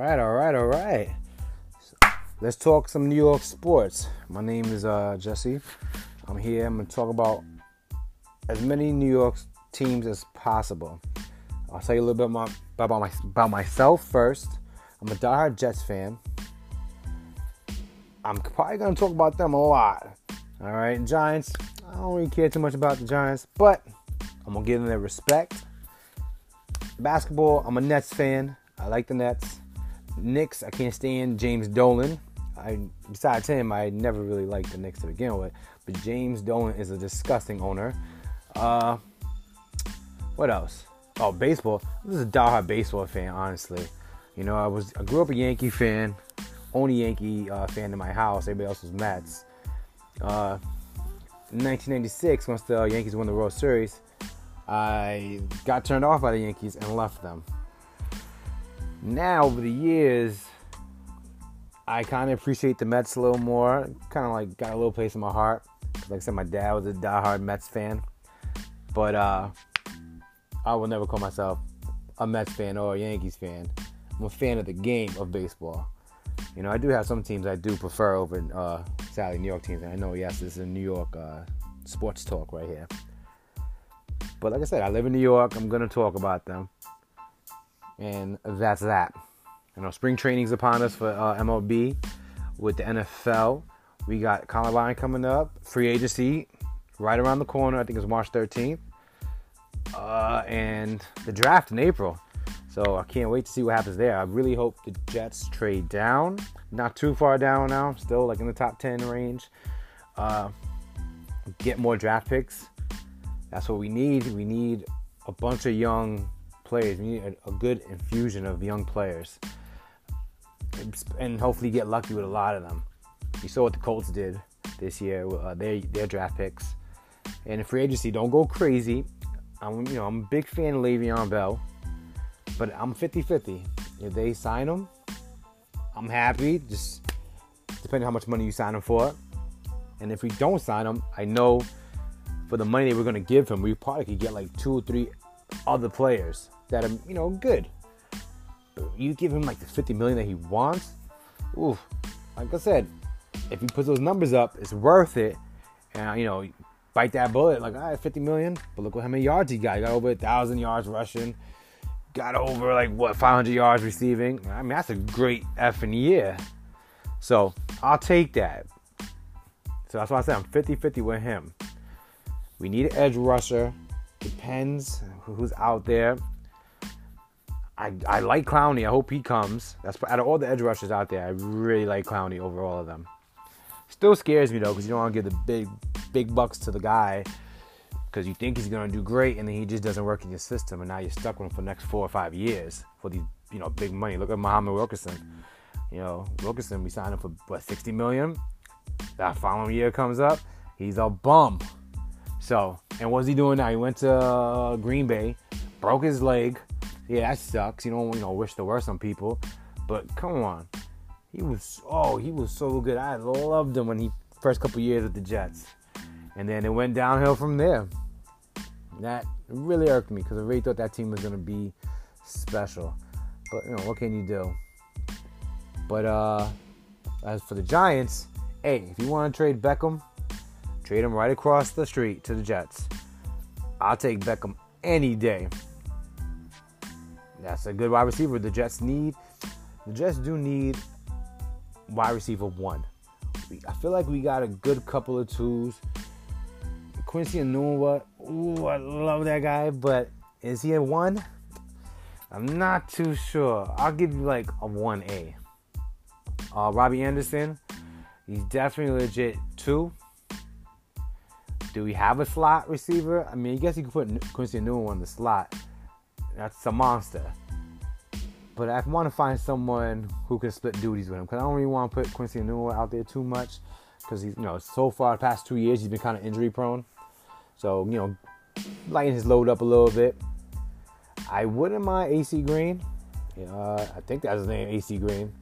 right, all right, all right. Let's talk some New York sports. My name is uh, Jesse. I'm here. I'm going to talk about as many New York teams as possible. I'll tell you a little bit about, about, my, about myself first. I'm a diehard Jets fan. I'm probably going to talk about them a lot. All right, Giants. I don't really care too much about the Giants, but I'm going to give them their respect. Basketball, I'm a Nets fan. I like the Nets. Knicks, I can't stand James Dolan. I besides him, I never really liked the Knicks to begin with. But James Dolan is a disgusting owner. Uh, what else? Oh, baseball. This is a diehard baseball fan, honestly. You know, I was I grew up a Yankee fan, only Yankee uh, fan in my house. Everybody else was Mets. Uh, in 1996, once the Yankees won the World Series, I got turned off by the Yankees and left them. Now, over the years, I kind of appreciate the Mets a little more. Kind of like got a little place in my heart. Like I said, my dad was a diehard Mets fan, but uh, I will never call myself a Mets fan or a Yankees fan. I'm a fan of the game of baseball. You know, I do have some teams I do prefer over uh, sadly New York teams. And I know, yes, this is a New York uh, sports talk right here. But like I said, I live in New York. I'm gonna talk about them and that's that. You know, spring training's upon us for uh, MLB with the NFL. We got Combine coming up, free agency right around the corner. I think it's March 13th, uh, and the draft in April. So I can't wait to see what happens there. I really hope the Jets trade down, not too far down now, still like in the top 10 range. Uh, get more draft picks. That's what we need. We need a bunch of young players. We need a, a good infusion of young players, and hopefully get lucky with a lot of them. You saw what the Colts did this year. Uh, their their draft picks, and free agency, don't go crazy. I'm you know I'm a big fan of Le'Veon Bell, but I'm 50-50. If they sign him, I'm happy. Just depending how much money you sign him for, and if we don't sign him, I know for the money they were going to give him, we probably could get like two or three other players that are, you know, good. You give him like the 50 million that he wants. Ooh, like I said, if he puts those numbers up, it's worth it. And you know, bite that bullet. Like, all right, 50 million. But look how many yards he got. He got over a thousand yards rushing. Got over like what 500 yards receiving. I mean, that's a great effing year. So I'll take that. So that's why I said I'm 50-50 with him. We need an edge rusher. Depends who's out there. I, I like Clowney. I hope he comes. That's out of all the edge rushers out there, I really like Clowney over all of them. Still scares me though, because you don't want to give the big big bucks to the guy because you think he's gonna do great, and then he just doesn't work in your system, and now you're stuck with him for the next four or five years for these you know big money. Look at Muhammad Wilkerson. You know Wilkerson, we signed him for what 60 million. That following year comes up, he's a bum. So, and what's he doing now? He went to uh, Green Bay, broke his leg yeah, that sucks. You don't you know wish the worst on people, but come on, he was oh he was so good. I loved him when he first couple years with the Jets, and then it went downhill from there. That really irked me because I really thought that team was gonna be special, but you know what can you do? But uh, as for the Giants, hey, if you want to trade Beckham, trade him right across the street to the Jets. I'll take Beckham any day. That's a good wide receiver. The Jets need, the Jets do need wide receiver one. I feel like we got a good couple of twos. Quincy and Enunwa, ooh, I love that guy, but is he a one? I'm not too sure. I'll give you like a 1A. Uh, Robbie Anderson, he's definitely legit two. Do we have a slot receiver? I mean, I guess you could put Quincy Enunwa in the slot. That's a monster. But I want to find someone who can split duties with him because I don't really want to put Quincy Enunwa out there too much because he's, you know, so far the past two years he's been kind of injury prone. So, you know, lighten his load up a little bit. I wouldn't mind AC Green. Uh, I think that's his name, AC Green.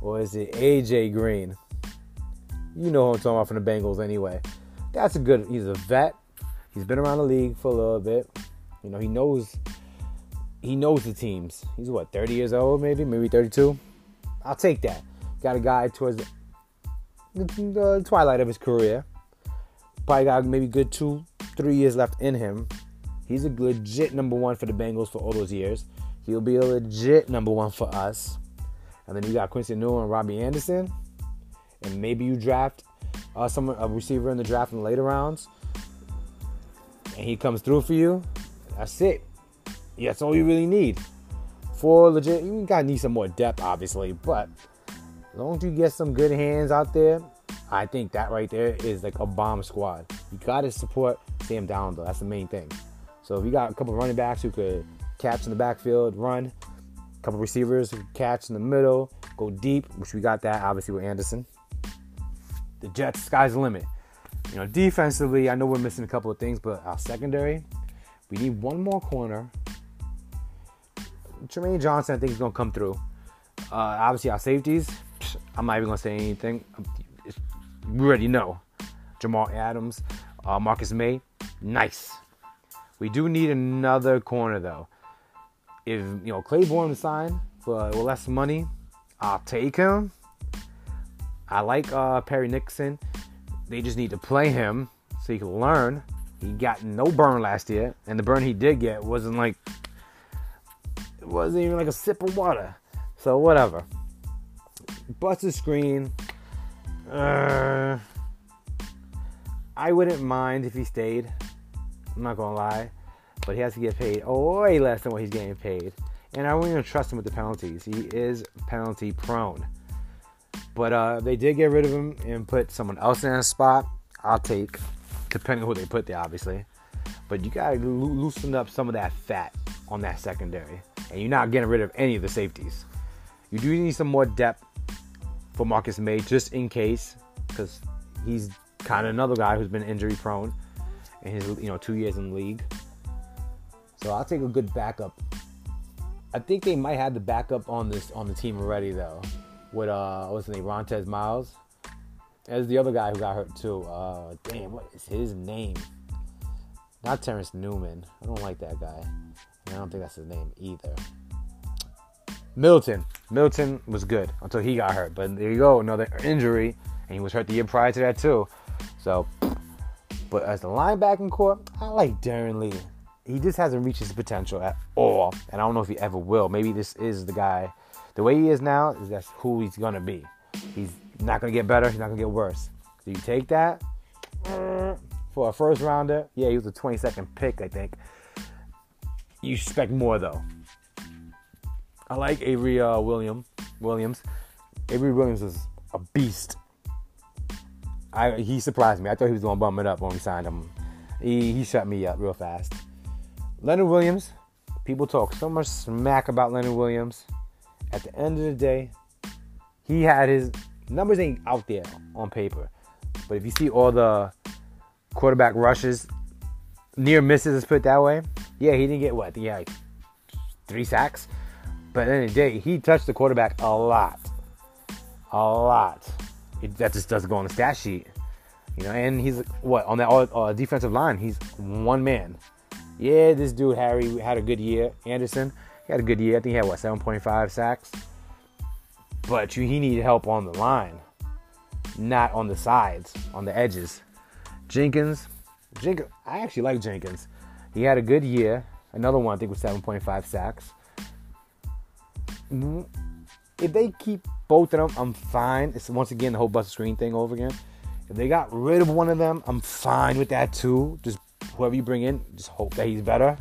Or is it AJ Green? You know who I'm talking about from the Bengals anyway. That's a good, he's a vet. He's been around the league for a little bit. You know, he knows he knows the teams. He's what 30 years old, maybe maybe 32. I'll take that. Got a guy towards the, the twilight of his career. Probably got maybe good two, three years left in him. He's a legit number one for the Bengals for all those years. He'll be a legit number one for us. And then you got Quincy Enunwa and Robbie Anderson. And maybe you draft uh, someone a receiver in the draft in the later rounds, and he comes through for you. That's it. Yeah, that's all you really need. For legit, you gotta need some more depth, obviously, but as long as you get some good hands out there, I think that right there is like a bomb squad. You gotta support Sam Darnold though. That's the main thing. So if you got a couple running backs who could catch in the backfield, run, a couple receivers who catch in the middle, go deep, which we got that obviously with Anderson. The Jets, sky's the limit. You know, defensively, I know we're missing a couple of things, but our secondary, we need one more corner. Trumaine Johnson, I think, is going to come through. Uh, obviously, our safeties, I'm not even going to say anything. We already know. Jamal Adams, uh, Marcus Maye, nice. We do need another corner, though. If, you know, Claiborne signed for less money, I'll take him. I like uh, Parry Nickerson. They just need to play him so he can learn. He got no burn last year, and the burn he did get wasn't like it wasn't even like a sip of water. So whatever. Buster Skrine. Uh, I wouldn't mind if he stayed. I'm not gonna lie, but he has to get paid way less than what he's getting paid, and I wouldn't even trust him with the penalties. He is penalty prone. But uh, they did get rid of him and put someone else in a spot. I'll take, depending on who they put there, obviously. But you gotta lo- loosen up some of that fat on that secondary, and you're not getting rid of any of the safeties. You do need some more depth for Marcus Maye, just in case, because he's kind of another guy who's been injury prone in his you know two years in the league. So I'll take a good backup. I think they might have the backup on this on the team already though with uh what's his name, Rontez Miles. As the other guy who got hurt too. Uh damn, what is his name? Not Terrence Newman. I don't like that guy. And I don't think that's his name either. Milton. Milton was good until he got hurt. But there you go, another injury. And he was hurt the year prior to that too. So but as the linebacking corps, I like Darron Lee. He just hasn't reached his potential at all. And I don't know if he ever will. Maybe this is the guy the way he is now is that's who he's gonna be. He's not gonna get better. He's not gonna get worse. So you take that for a first rounder. Yeah, he was a 22nd pick, I think. You expect more though. I like Avery uh, William Williams. Avery Williams is a beast. I he surprised me. I thought he was gonna bum it up when we signed him. He he shut me up real fast. Leonard Williams. People talk so much smack about Leonard Williams at the end of the day, he had his numbers ain't out there on paper. But if you see all the quarterback rushes, near misses, let's put that way. Yeah, he didn't get what? Yeah, like three sacks. But at the end of the day, he touched the quarterback a lot. A lot. It, that just doesn't go on the stat sheet. You know, and he's what on that uh, defensive line? He's one man. Yeah, this dude Henry had a good year. Anderson, he had a good year. I think he had what 7.5 sacks. But he needed help on the line, not on the sides, on the edges. Jenkins, Jenkins, I actually like Jenkins. He had a good year. Another one I think was 7.5 sacks. Mm, if they keep both of them, I'm fine. It's once again the whole Buster Skrine thing over again. If they got rid of one of them, I'm fine with that too. Just whoever you bring in, just hope that he's better.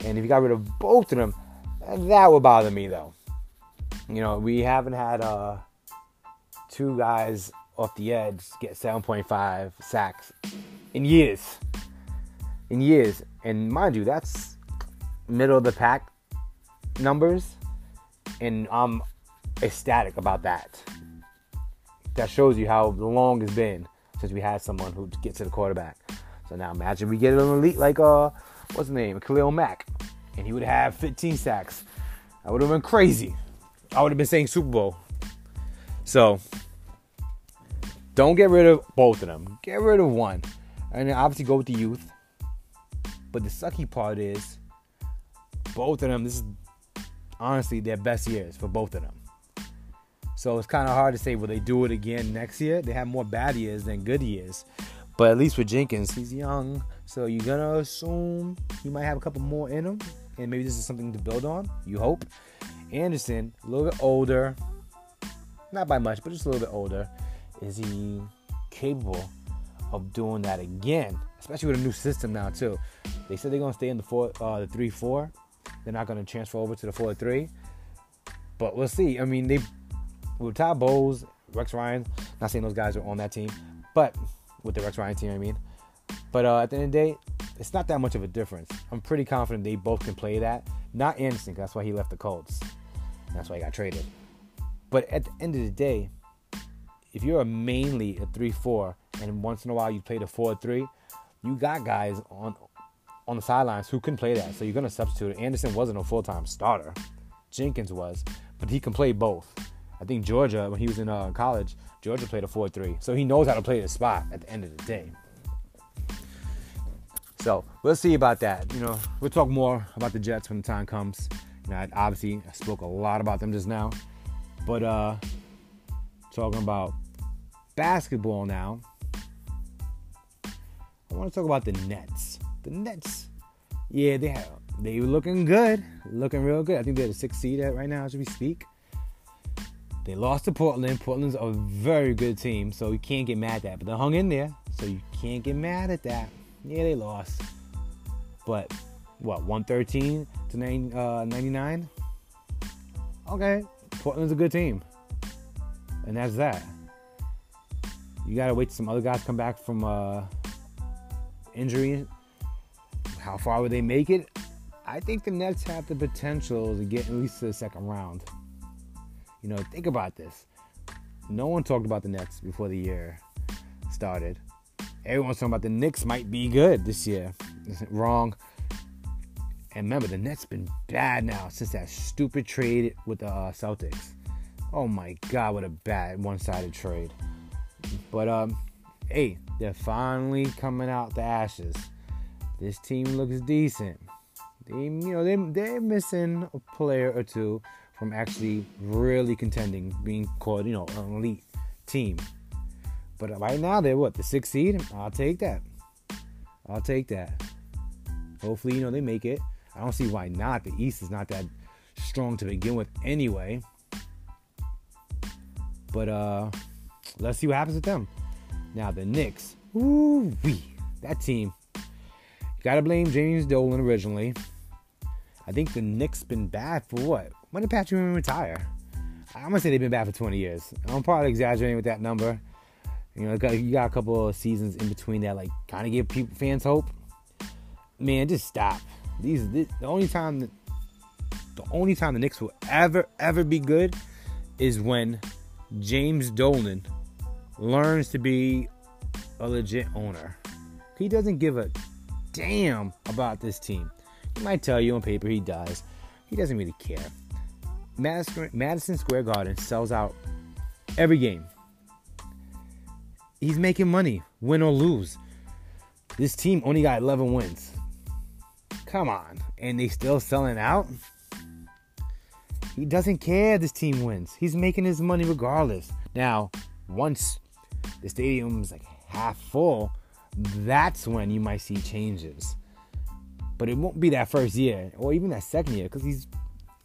And if you got rid of both of them, that would bother me though. You know, we haven't had uh, two guys off the edge get 7.5 sacks in years. In years. And mind you, that's middle of the pack numbers. And I'm ecstatic about that. That shows you how long it's been since we had someone who gets to the quarterback. So now imagine we get an elite like uh what's his name? Khalil Mack and he would have 15 sacks. I would have been crazy. I would have been saying Super Bowl. So don't get rid of both of them. Get rid of one. And then obviously go with the youth. But the sucky part is both of them, this is honestly their best years for both of them. So it's kind of hard to say will they do it again next year. They have more bad years than good years. But at least with Jenkins, he's young, so you're gonna assume he might have a couple more in him, and maybe this is something to build on. You hope. Anderson, a little bit older, not by much, but just a little bit older. Is he capable of doing that again? Especially with a new system now too. They said they're gonna stay in the four, uh, the three four. They're not gonna transfer over to the four three. But we'll see. I mean, they with Todd Bowles, Rex Ryan. Not saying those guys are on that team, but with the Rex Ryan team, I mean. But uh, at the end of the day, it's not that much of a difference. I'm pretty confident they both can play that. Not Anderson, that's why he left the Colts. That's why he got traded. But at the end of the day, if you're a mainly a 3-4 and once in a while you play the 4-3, you got guys on on the sidelines who can play that. So you're going to substitute. Anderson wasn't a full-time starter. Jenkins was, but he can play both. I think Georgia, when he was in uh, college, Georgia played a 4 3. So he knows how to play the spot at the end of the day. So we'll see about that. You know, we'll talk more about the Jets when the time comes. You know, I, obviously, I spoke a lot about them just now. But uh talking about basketball now, I want to talk about the Nets. The Nets, yeah, they have they were looking good, looking real good. I think they're the sixth seed right now as we speak. They lost to Portland. Portland's a very good team, so you can't get mad at that. But they hung in there, so you can't get mad at that. Yeah, they lost. But what, 113 to 99? Uh, okay, Portland's a good team. And that's that. You gotta wait till some other guys come back from uh, injury. How far would they make it? I think the Nets have the potential to get at least to the second round. You know, think about this. No one talked about the Nets before the year started. Everyone's talking about the Knicks might be good this year. Wrong. And remember, the Nets been bad now since that stupid trade with the uh, Celtics. Oh my God, what a bad one-sided trade. But um, hey, they're finally coming out the ashes. This team looks decent. They, you know, they they're missing a player or two from actually really contending, being called, you know, an elite team. But right now they're what the sixth seed. I'll take that. I'll take that. Hopefully, you know they make it. I don't see why not. The East is not that strong to begin with, anyway. But uh, let's see what happens with them. Now the Knicks. Ooh wee, that team. gotta blame James Dolan originally. I think the Knicks been bad for what? When did Patrick Ewing retire? I'm gonna say they've been bad for 20 years. I'm probably exaggerating with that number. You know, you got a couple of seasons in between that, like, kind of give people fans hope. Man, just stop. These, this, the only time, that, the only time the Knicks will ever, ever be good is when James Dolan learns to be a legit owner. He doesn't give a damn about this team. He might tell you on paper he does. He doesn't really care. Madison, Square Garden sells out every game. He's making money, win or lose. This team only got 11 wins. Come on. And they still selling out? He doesn't care this team wins. He's making his money regardless. Now, once the stadium's like half full, that's when you might see changes. But it won't be that first year or even that second year because he's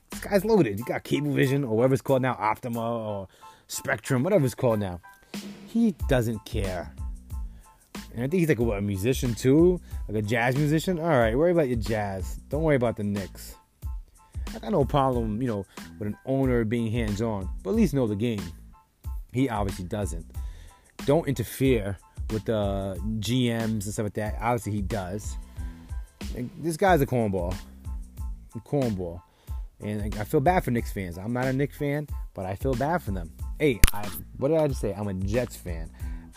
this guy's loaded. You got Cablevision or whatever it's called now, Optima or Spectrum, whatever it's called now. He doesn't care. And I think he's like a, what, a musician too, like a jazz musician. All right, worry about your jazz. Don't worry about the Knicks. I got no problem, you know, with an owner being hands-on, but at least know the game. He obviously doesn't. Don't interfere with the GMs and stuff like that. Obviously, he does. This guy's a cornball. A cornball. And I feel bad for Knicks fans. I'm not a Knicks fan, but I feel bad for them. Hey, I, what did I just say? I'm a Jets fan.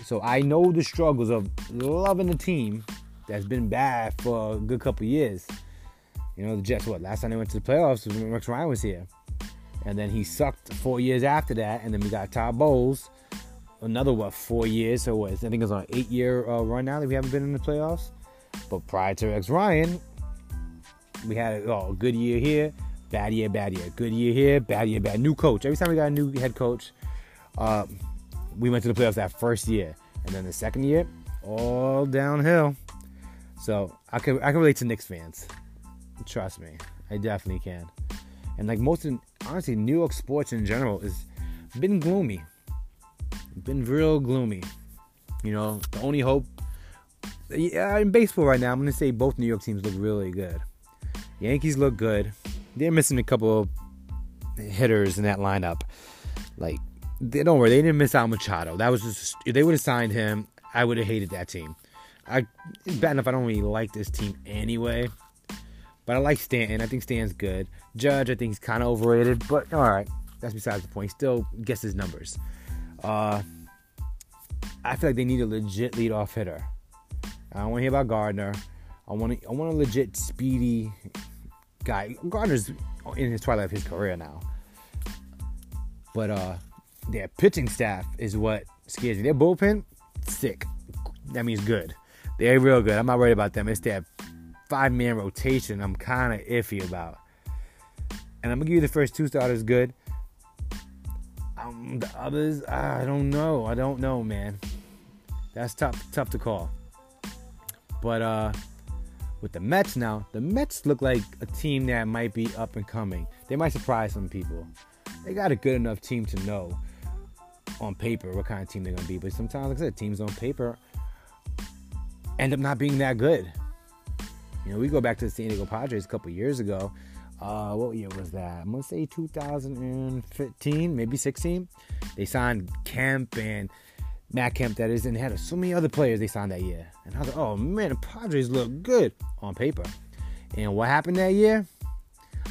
So I know the struggles of loving a team that's been bad for a good couple years. You know, the Jets, what? Last time they went to the playoffs was when Rex Ryan was here. And then he sucked four years after that. And then we got Todd Bowles, another, what, four years? So what? I think it's on an eight year uh, run now that we haven't been in the playoffs. But prior to Rex Ryan, we had oh, a good year here, bad year, bad year, good year here, bad year, bad. New coach. Every time we got a new head coach, Uh, we went to the playoffs that first year, and then the second year, all downhill. So I can I can relate to Knicks fans. Trust me, I definitely can. And like most of honestly, New York sports in general has been gloomy. Been real gloomy. You know, the only hope yeah, in baseball right now, I'm gonna say both New York teams look really good. Yankees look good. They're missing a couple hitters in that lineup. Like, they, don't worry, they didn't miss out Machado. That was just if they would have signed him, I would have hated that team. I bad enough I don't really like this team anyway. But I like Stanton. I think Stanton's good. Judge, I think he's kind of overrated, but all right. That's besides the point. He still gets his numbers. Uh, I feel like they need a legit leadoff hitter. I don't want to hear about Gardner. I want to, I want a legit speedy guy. Gardner's in his twilight of his career now. But uh, their pitching staff is what scares me. Their bullpen, sick. That means good. They're real good. I'm not worried about them. It's their five man rotation I'm kind of iffy about. And I'm gonna give you the first two starters good. Um, the others, I don't know. I don't know, man. That's tough, tough to call. But uh, with the Mets now, the Mets look like a team that might be up and coming. They might surprise some people. They got a good enough team to know on paper what kind of team they're gonna be. But sometimes, like I said, teams on paper end up not being that good. You know, we go back to the San Diego Padres a couple years ago. Uh, what year was that? I'm gonna say 2015, maybe 16. They signed Kemp and Matt Kemp, that is, and they had so many other players they signed that year. And I was like, oh man, the Padres look good on paper. And what happened that year?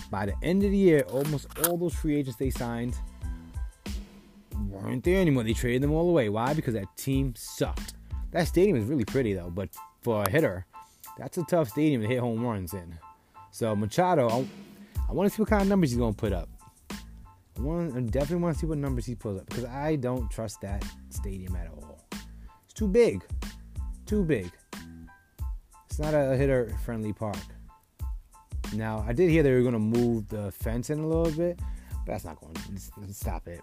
By the end of the year, almost all those free agents they signed weren't there anymore. They traded them all away. Why? Because that team sucked. That stadium is really pretty though, but for a hitter, that's a tough stadium to hit home runs in. So Machado, I, I want to see what kind of numbers he's gonna put up. I, want, I definitely want to see what numbers he pulls up because I don't trust that stadium at all. It's too big, too big. It's not a hitter-friendly park. Now, I did hear they were gonna move the fence in a little bit, but that's not going to stop it.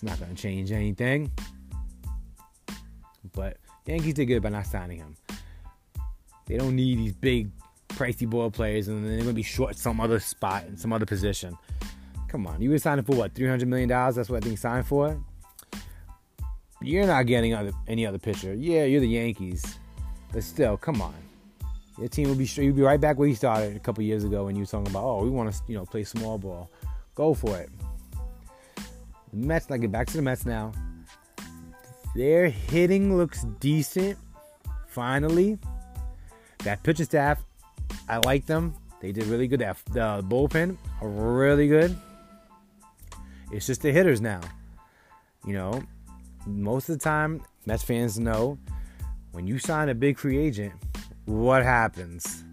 It's not gonna change anything. But Yankees did good by not signing him. They don't need these big, pricey ball players, and then they're gonna be short some other spot in some other position. Come on, you were signing for what? Three hundred million dollars? That's what I think signed for. You're not getting other, any other pitcher. Yeah, you're the Yankees, but still, come on. Your team will be you'll be right back where you started a couple years ago when you were talking about, oh, we want to you know play small ball. Go for it. The Mets, like get back to the Mets now. Their hitting looks decent. Finally, that pitching staff, I like them. They did really good. That the bullpen really good. It's just the hitters now. You know, most of the time, Mets fans know when you sign a big free agent, what happens?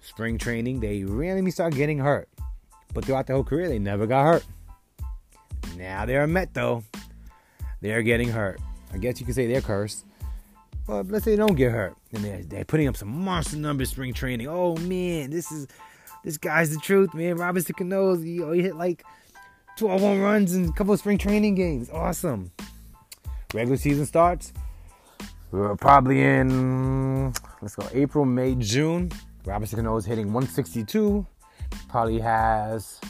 Spring training, they randomly start getting hurt. But throughout the whole career, they never got hurt. Now they're a Met, though. They're getting hurt. I guess you could say they're cursed. But let's say they don't get hurt, and they're, they're putting up some monster numbers spring training. Oh man, this is this guy's the truth, man. Robinson Cano, he, oh, he hit like 12 home runs in a couple of spring training games. Awesome. Regular season starts. We're probably in let's go April, May, June. Robinson Cano is hitting 162. Probably has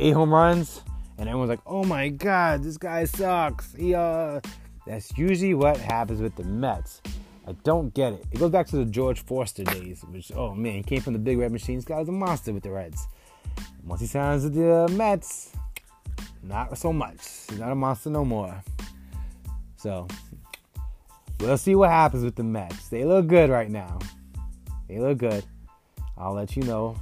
eight home runs, and everyone's like, "Oh my God, this guy sucks." He uh that's usually what happens with the Mets. I don't get it. It goes back to the George Foster days, which, oh man, he came from the Big Red Machines. Guy was a monster with the Reds. Once he signs with the Mets, not so much. He's not a monster no more. So, we'll see what happens with the Mets. They look good right now. They look good. I'll let you know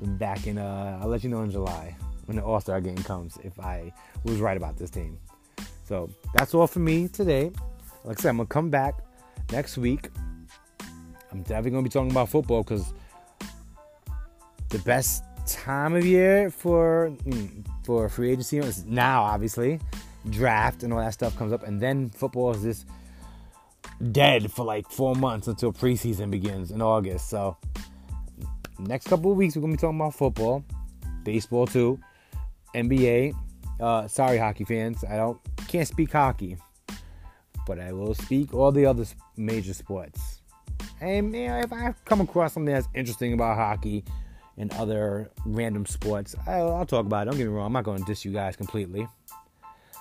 back in, uh, I'll let you know in July when the All Star game comes if I was right about this team. So that's all for me today. Like I said, I'm gonna come back next week. I'm definitely gonna be talking about football because the best time of year for mm, for free agency is now, obviously. Draft and all that stuff comes up, and then football is just dead for like four months until preseason begins in August. So next couple of weeks we're gonna be talking about football, baseball too, NBA, Uh, sorry, hockey fans. I don't can't speak hockey, but I will speak all the other major sports. And you know, if I come across something that's interesting about hockey and other random sports, I'll, I'll talk about it. Don't get me wrong. I'm not going to diss you guys completely.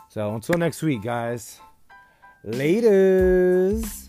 So until next week, guys. Laters.